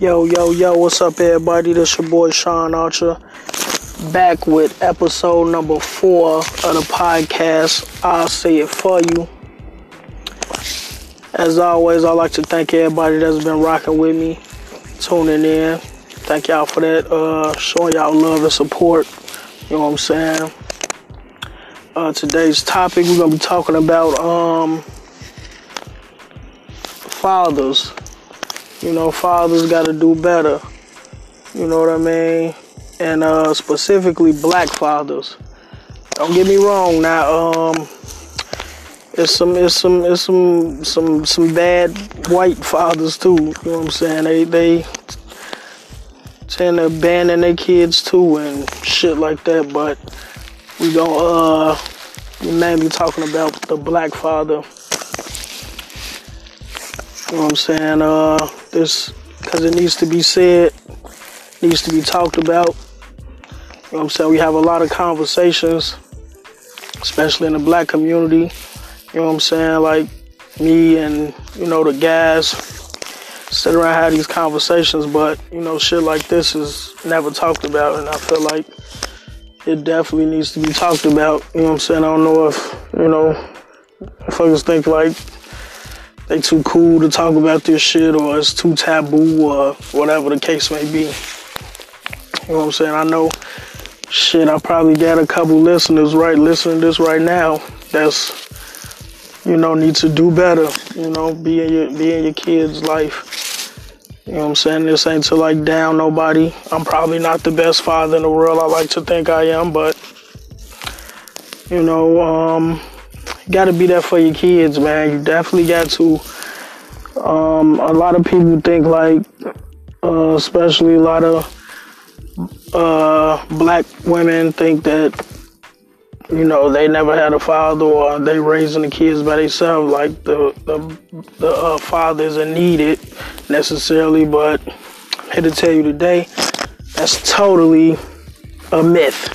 Yo, yo, yo, what's up, everybody? This your boy Sean Archer. Back with episode number four of the podcast. I'll say it for you. As always, I'd like to thank everybody that's been rocking with me, tuning in. Thank y'all for that, uh, showing y'all love and support. You know what I'm saying? Uh, today's topic, we're gonna be talking about um, fathers. You know, fathers got to do better. You know what I mean? And uh, specifically, black fathers. Don't get me wrong. Now, um, it's some, it's some, it's some, some, some bad white fathers too. You know what I'm saying? They, they tend to abandon their kids too and shit like that. But we gonna, uh, we mainly talking about the black father. You know what I'm saying? Uh, this, because it needs to be said, needs to be talked about. You know what I'm saying? We have a lot of conversations, especially in the black community. You know what I'm saying? Like me and, you know, the guys sit around have these conversations, but, you know, shit like this is never talked about. And I feel like it definitely needs to be talked about. You know what I'm saying? I don't know if, you know, fuckers think like they too cool to talk about this shit or it's too taboo or whatever the case may be. You know what I'm saying? I know shit, I probably got a couple listeners right listening to this right now that's you know need to do better, you know, be in your be in your kids' life. You know what I'm saying? This ain't to like down nobody. I'm probably not the best father in the world. I like to think I am, but you know, um you got to be there for your kids, man. You definitely got to. Um, a lot of people think like, uh, especially a lot of uh, black women think that you know they never had a father or they raising the kids by themselves. Like the the, the uh, fathers are needed necessarily, but I'm here to tell you today that's totally a myth.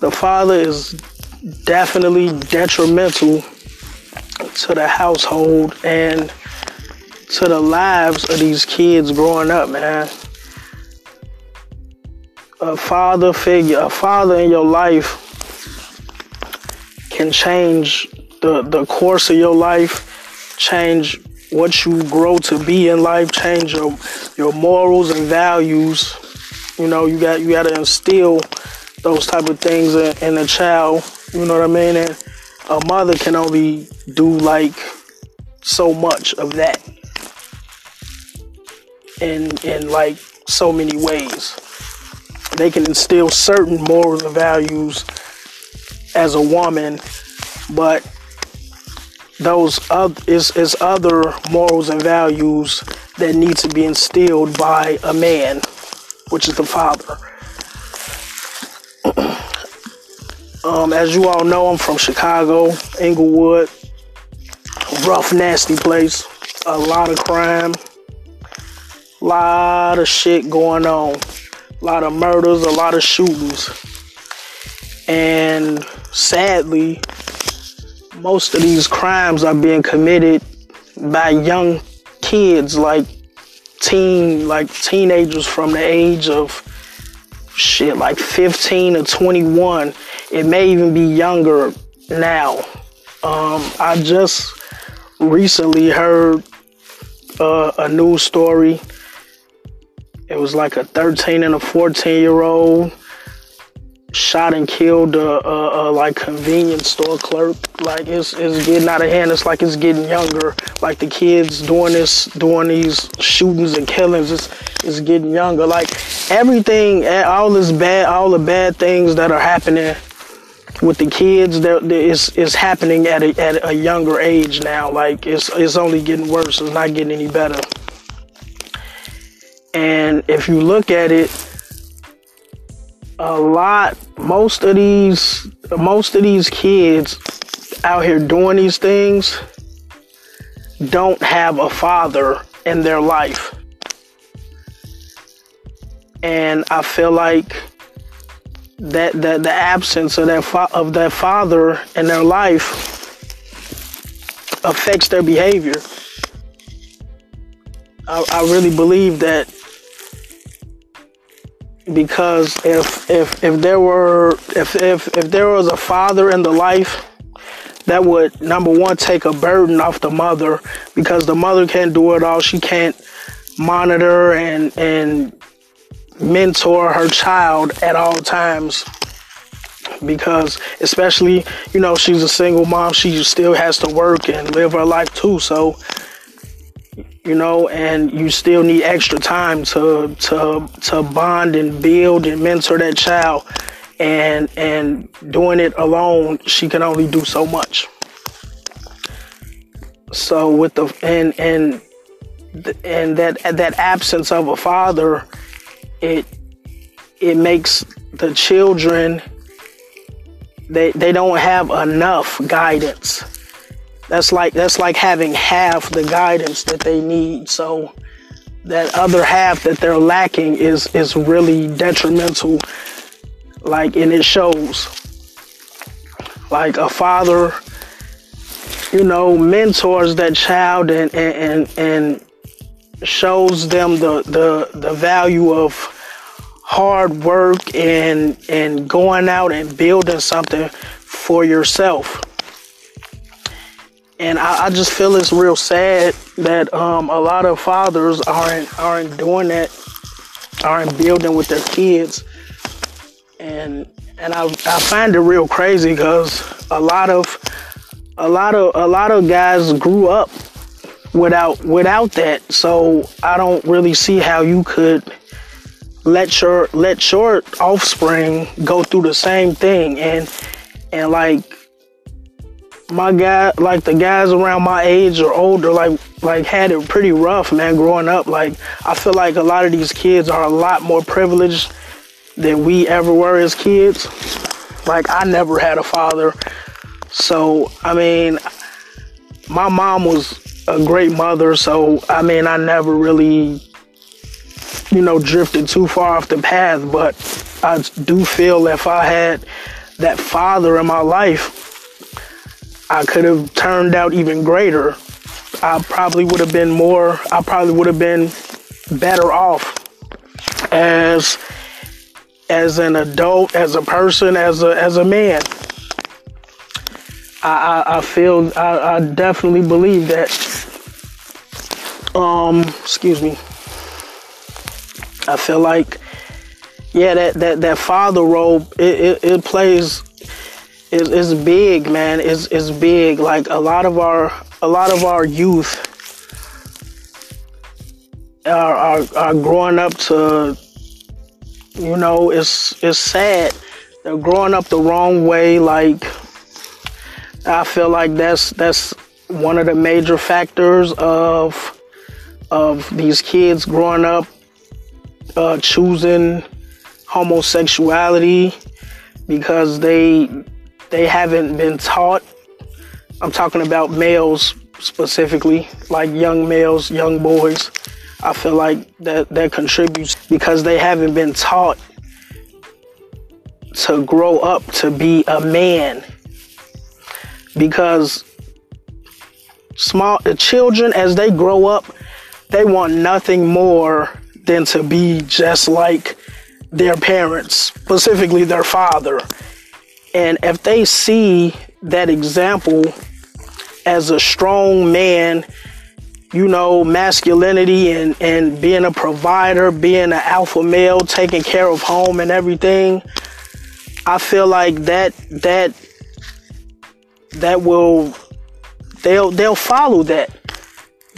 The father is definitely detrimental to the household and to the lives of these kids growing up, man. A father figure, a father in your life can change the, the course of your life, change what you grow to be in life, change your your morals and values. You know, you got you got to instill those type of things in, in a child you know what I mean? And a mother can only do like so much of that in in like so many ways. They can instill certain morals and values as a woman, but those other is, is other morals and values that need to be instilled by a man, which is the father. Um, as you all know, I'm from Chicago, Englewood. Rough, nasty place. A lot of crime. A lot of shit going on. A lot of murders, a lot of shootings. And sadly, most of these crimes are being committed by young kids, like teen, like teenagers from the age of shit, like 15 to 21 it may even be younger now. Um, I just recently heard uh, a news story. It was like a 13 and a 14 year old shot and killed a, a, a, like convenience store clerk. Like it's it's getting out of hand. It's like it's getting younger. Like the kids doing this, doing these shootings and killings. It's it's getting younger. Like everything, all this bad, all the bad things that are happening with the kids that is is happening at a, at a younger age now. Like it's it's only getting worse. It's not getting any better. And if you look at it, a lot, most of these, most of these kids out here doing these things don't have a father in their life. And I feel like that that the absence of that fa- of that father in their life affects their behavior. I, I really believe that because if if if there were if if if there was a father in the life that would number one take a burden off the mother because the mother can't do it all she can't monitor and and mentor her child at all times because especially you know she's a single mom she still has to work and live her life too so you know and you still need extra time to to to bond and build and mentor that child and and doing it alone she can only do so much. So with the and and and that that absence of a father it it makes the children they they don't have enough guidance. That's like that's like having half the guidance that they need. So that other half that they're lacking is is really detrimental. Like and it shows. Like a father you know mentors that child and and and shows them the the the value of hard work and and going out and building something for yourself. And I, I just feel it's real sad that um, a lot of fathers aren't aren't doing that aren't building with their kids. And and I, I find it real crazy because a lot of a lot of a lot of guys grew up without without that. So I don't really see how you could let your let your offspring go through the same thing and and like my guy like the guys around my age or older like like had it pretty rough man growing up like i feel like a lot of these kids are a lot more privileged than we ever were as kids. Like I never had a father. So, I mean, my mom was a great mother, so I mean, I never really you know, drifted too far off the path, but I do feel if I had that father in my life, I could have turned out even greater. I probably would have been more, I probably would have been better off as as an adult, as a person, as a as a man. I, I, I feel I, I definitely believe that. Um, excuse me. I feel like, yeah, that that that father role it it, it plays is big, man. Is is big. Like a lot of our a lot of our youth are are, are growing up to you know, it's it's sad. They're growing up the wrong way. Like I feel like that's that's one of the major factors of of these kids growing up uh, choosing homosexuality because they they haven't been taught. I'm talking about males specifically, like young males, young boys I feel like that that contributes because they haven't been taught to grow up to be a man. Because small children as they grow up, they want nothing more than to be just like their parents, specifically their father. And if they see that example as a strong man you know, masculinity and, and being a provider, being an alpha male, taking care of home and everything, I feel like that that that will they'll they'll follow that.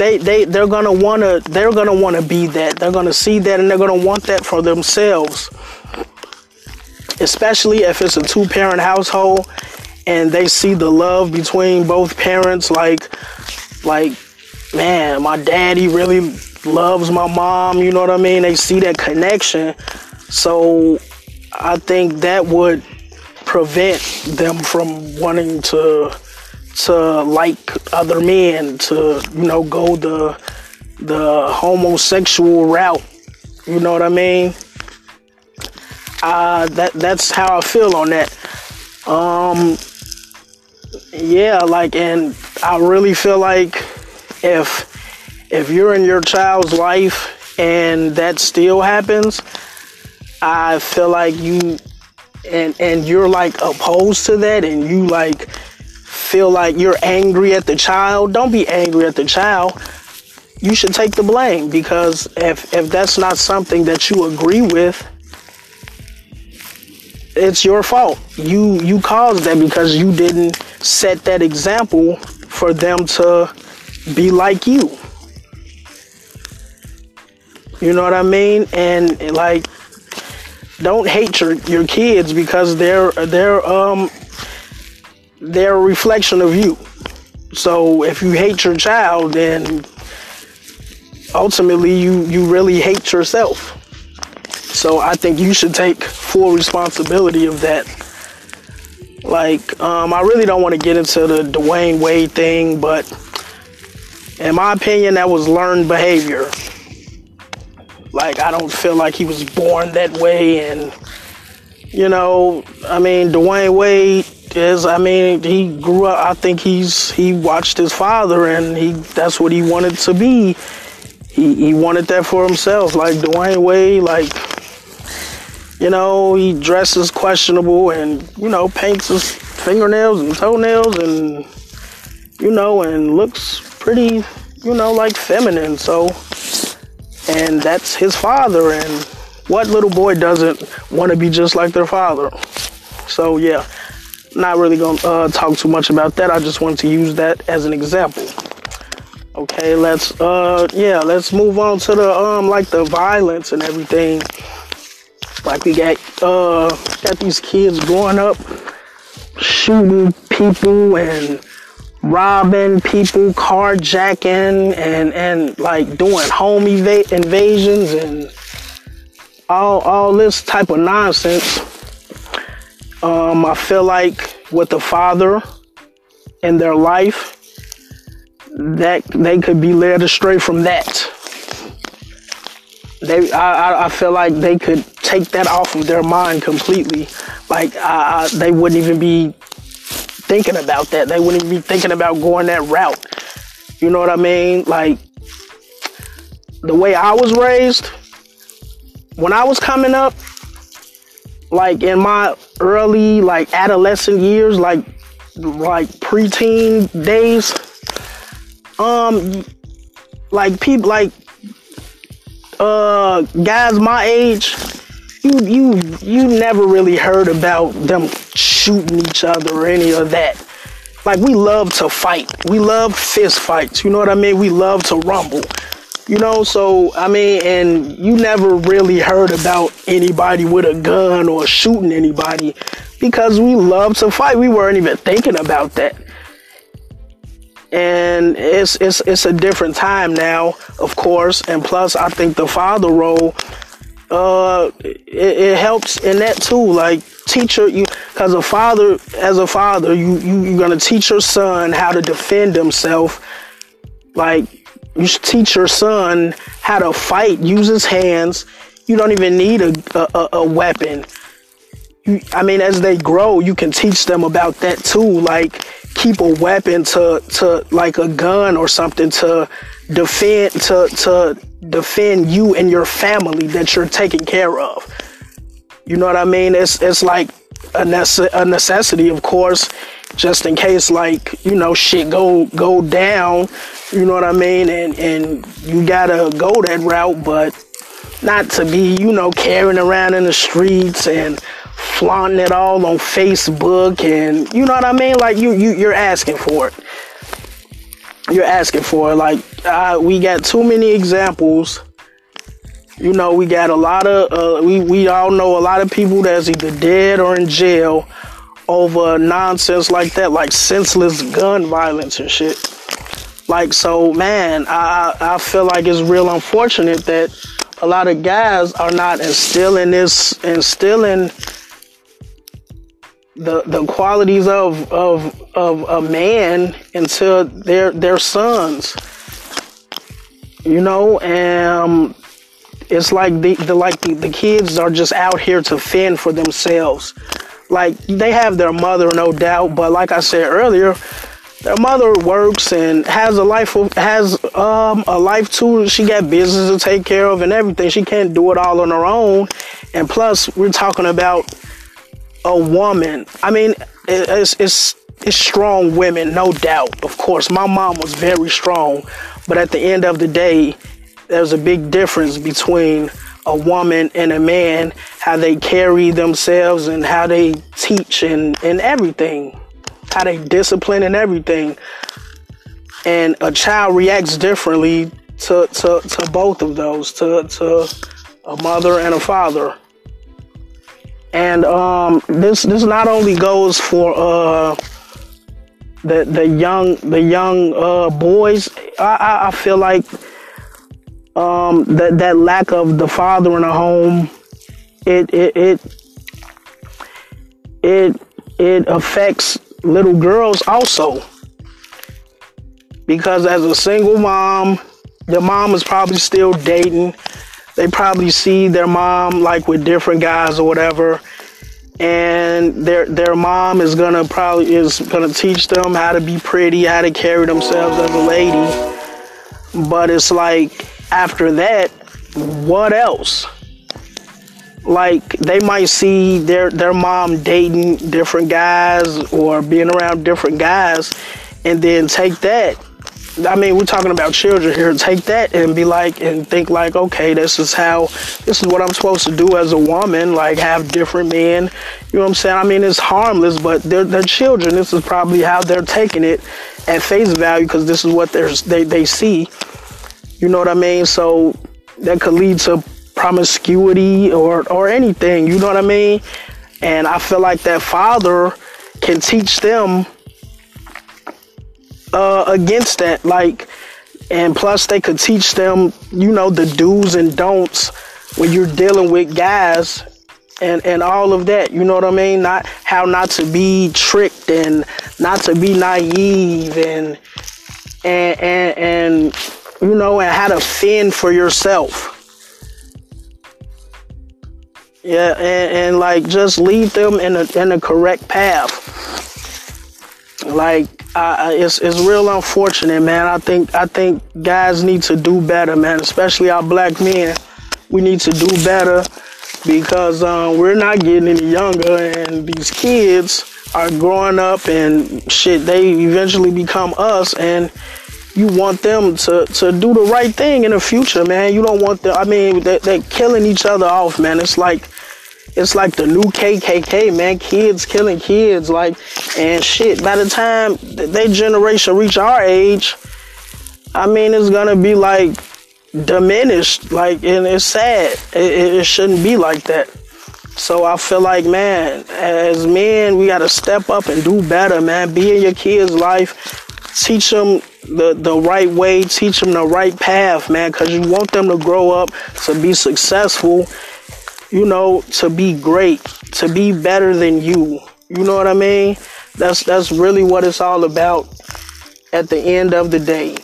They they they're gonna wanna they're gonna wanna be that. They're gonna see that and they're gonna want that for themselves. Especially if it's a two parent household and they see the love between both parents like like man, my daddy really loves my mom, you know what I mean? They see that connection. So I think that would prevent them from wanting to to like other men, to, you know, go the the homosexual route. You know what I mean? Uh that that's how I feel on that. Um yeah, like and I really feel like if if you're in your child's life and that still happens, I feel like you and and you're like opposed to that and you like feel like you're angry at the child, don't be angry at the child. You should take the blame because if if that's not something that you agree with, it's your fault. You you caused that because you didn't set that example for them to be like you. You know what I mean? And like don't hate your, your kids because they're they're um they're a reflection of you. So if you hate your child then ultimately you you really hate yourself. So I think you should take full responsibility of that. Like, um, I really don't want to get into the Dwyane Wade thing, but in my opinion, that was learned behavior. Like, I don't feel like he was born that way. And, you know, I mean, Dwyane Wade is, I mean, he grew up, I think he's, he watched his father and he, that's what he wanted to be. He, he wanted that for himself. Like, Dwyane Wade, like, you know, he dresses questionable and, you know, paints his fingernails and toenails and, you know, and looks pretty, you know, like feminine. So, and that's his father. And what little boy doesn't want to be just like their father? So, yeah, not really to uh, talk too much about that. I just wanted to use that as an example. Okay, let's, uh, yeah, let's move on to the, um, like the violence and everything like we got uh got these kids growing up shooting people and robbing people, carjacking and and like doing home eva- invasions and all all this type of nonsense. Um, I feel like with the father in their life, that they could be led astray from that. They, I, I feel like they could take that off of their mind completely. Like uh, they wouldn't even be thinking about that. They wouldn't even be thinking about going that route. You know what I mean? Like the way I was raised, when I was coming up, like in my early like adolescent years, like like preteen days, um, like people like uh guys my age you you you never really heard about them shooting each other or any of that. Like we love to fight. We love fist fights. You know what I mean? We love to rumble. You know, so I mean, and you never really heard about anybody with a gun or shooting anybody because we love to fight. We weren't even thinking about that. And it's it's it's a different time now, of course. And plus, I think the father role uh, it, it, helps in that too. Like teacher, you because a father, as a father, you, you you're gonna teach your son how to defend himself. Like you should teach your son how to fight, use his hands. You don't even need a a, a weapon. You, I mean, as they grow, you can teach them about that too. Like keep a weapon to to like a gun or something to defend to to defend you and your family that you're taking care of. You know what I mean? It's it's like a, nece- a necessity, of course, just in case like you know shit go go down. You know what I mean? And and you gotta go that route, but not to be you know carrying around in the streets and flaunting it all on Facebook and you know what I mean? Like you you you're asking for it you're asking for. It. Like uh, we got too many examples. You know, we got a lot of uh, we we all know a lot of people that's either dead or in jail over nonsense like that, like senseless gun violence and shit. Like so, man, I I feel like it's real unfortunate that a lot of guys are not instilling this, instilling the the qualities of of of a man into their their sons. You know, and it's like the, the like the, the kids are just out here to fend for themselves. Like they have their mother, no doubt, but like I said earlier, their mother works and has a life has um, a life too. She got business to take care of and everything. She can't do it all on her own. And plus, we're talking about a woman. I mean, it's it's it's strong women, no doubt. Of course, my mom was very strong, but at the end of the day, there's a big difference between a woman and a man, how they carry themselves and how they teach and, and everything how they discipline and everything. And a child reacts differently to, to, to both of those, to, to a mother and a father. And um, this this not only goes for uh, the the young the young uh, boys. I, I feel like um, that that lack of the father in a home, it it it it, it affects little girls also. Because as a single mom, the mom is probably still dating. They probably see their mom like with different guys or whatever. And their their mom is gonna probably is gonna teach them how to be pretty, how to carry themselves as a lady. But it's like after that, what else? like they might see their their mom dating different guys or being around different guys and then take that I mean, we're talking about children here. Take that and be like, and think like, okay, this is how, this is what I'm supposed to do as a woman. Like, have different men. You know what I'm saying? I mean, it's harmless, but they're they're children. This is probably how they're taking it at face value because this is what they're, they they see. You know what I mean? So that could lead to promiscuity or or anything. You know what I mean? And I feel like that father can teach them uh, against that. Like, and plus they could teach them, you know, the do's and don'ts when you're dealing with guys and and all of that. You know what I mean? Not how not to be tricked and not to be naive and and and, and you know and how to fend for yourself. Yeah, and, and like just lead them in a in a correct path. Like uh, it's it's real unfortunate, man. I think I think guys need to do better, man. Especially our black men, we need to do better because um, we're not getting any younger, and these kids are growing up and shit. They eventually become us, and you want them to, to do the right thing in the future, man. You don't want them. I mean, they, they're killing each other off, man. It's like it's like the new KKK, man. Kids killing kids, like and shit. By the time their generation reach our age, I mean, it's gonna be like diminished, like, and it's sad. It, it shouldn't be like that. So I feel like, man, as men, we gotta step up and do better, man. Be in your kids' life teach them the, the right way, teach them the right path, man, because you want them to grow up to be successful, you know, to be great, to be better than you. You know what I mean? That's that's really what it's all about at the end of the day.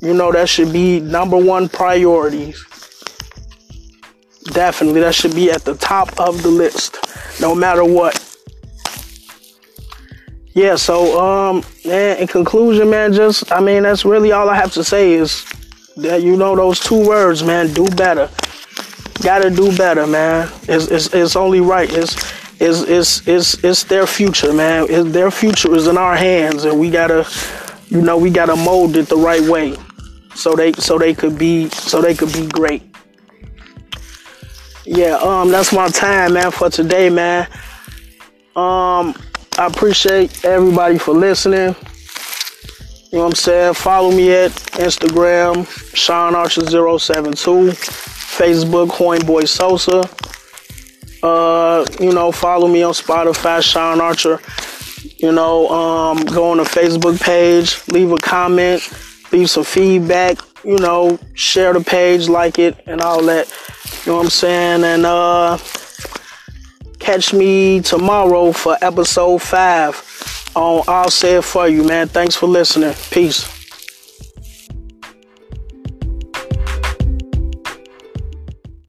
You know, that should be number one priorities. Definitely, that should be at the top of the list, no matter what yeah, so um, man, in conclusion, man, just I mean, that's really all I have to say is that you know those two words, man, do better. Gotta do better, man. It's it's, it's only right. It's it's it's it's it's their future, man. It's, their future is in our hands, and we gotta, you know, we gotta mold it the right way, so they so they could be so they could be great. Yeah, um, that's my time, man, for today, man. Um, I appreciate everybody for listening. You know what I'm saying? Follow me at Instagram, Sean Archer072, Facebook, Hoinboy Sosa. Uh, you know, follow me on Spotify, Sean Archer. You know, um, go on the Facebook page, leave a comment, leave some feedback, you know, share the page, like it, and all that. You know what I'm saying? And uh Catch me tomorrow for episode five on I'll Say It For You, man. Thanks for listening. Peace.